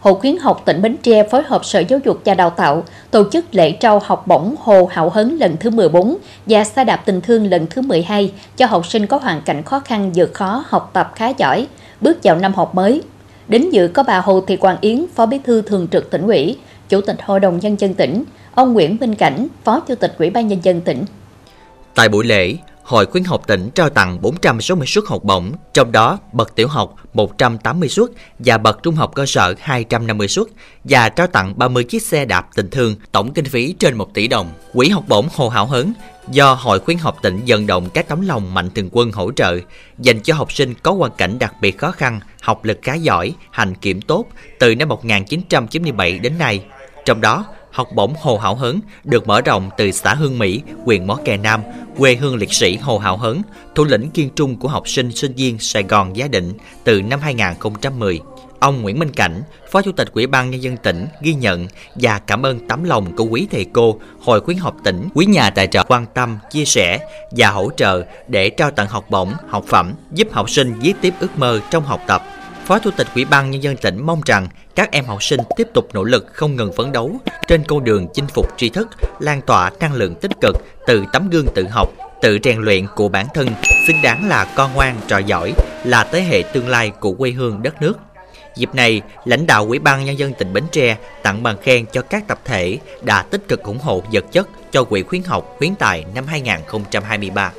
Hội khuyến học tỉnh Bến Tre phối hợp Sở Giáo dục và Đào tạo tổ chức lễ trao học bổng Hồ Hảo Hấn lần thứ 14 và xe đạp tình thương lần thứ 12 cho học sinh có hoàn cảnh khó khăn vượt khó học tập khá giỏi, bước vào năm học mới. Đến dự có bà Hồ Thị Quang Yến, Phó Bí thư Thường trực tỉnh ủy, Chủ tịch Hội đồng Nhân dân tỉnh, ông Nguyễn Minh Cảnh, Phó Chủ tịch Ủy ban Nhân dân tỉnh. Tại buổi lễ, Hội khuyến học tỉnh trao tặng 460 suất học bổng, trong đó bậc tiểu học 180 suất và bậc trung học cơ sở 250 suất và trao tặng 30 chiếc xe đạp tình thương, tổng kinh phí trên 1 tỷ đồng. Quỹ học bổng Hồ Hảo Hớn do Hội khuyến học tỉnh vận động các tấm lòng mạnh thường quân hỗ trợ dành cho học sinh có hoàn cảnh đặc biệt khó khăn, học lực khá giỏi, hành kiểm tốt từ năm 1997 đến nay. Trong đó, học bổng Hồ Hảo Hớn được mở rộng từ xã Hương Mỹ, huyện Mó Kè Nam, quê hương liệt sĩ Hồ Hảo Hớn, thủ lĩnh kiên trung của học sinh sinh viên Sài Gòn Gia Định từ năm 2010. Ông Nguyễn Minh Cảnh, Phó Chủ tịch Ủy ban Nhân dân tỉnh ghi nhận và cảm ơn tấm lòng của quý thầy cô, Hội khuyến học tỉnh, quý nhà tài trợ quan tâm, chia sẻ và hỗ trợ để trao tặng học bổng, học phẩm, giúp học sinh viết tiếp ước mơ trong học tập. Phó Chủ tịch Ủy ban Nhân dân tỉnh mong rằng các em học sinh tiếp tục nỗ lực không ngừng phấn đấu trên con đường chinh phục tri thức, lan tỏa năng lượng tích cực từ tấm gương tự học, tự rèn luyện của bản thân, xứng đáng là con ngoan trò giỏi, là thế hệ tương lai của quê hương đất nước. Dịp này, lãnh đạo Ủy ban Nhân dân tỉnh Bến Tre tặng bằng khen cho các tập thể đã tích cực ủng hộ vật chất cho Quỹ khuyến học khuyến tài năm 2023.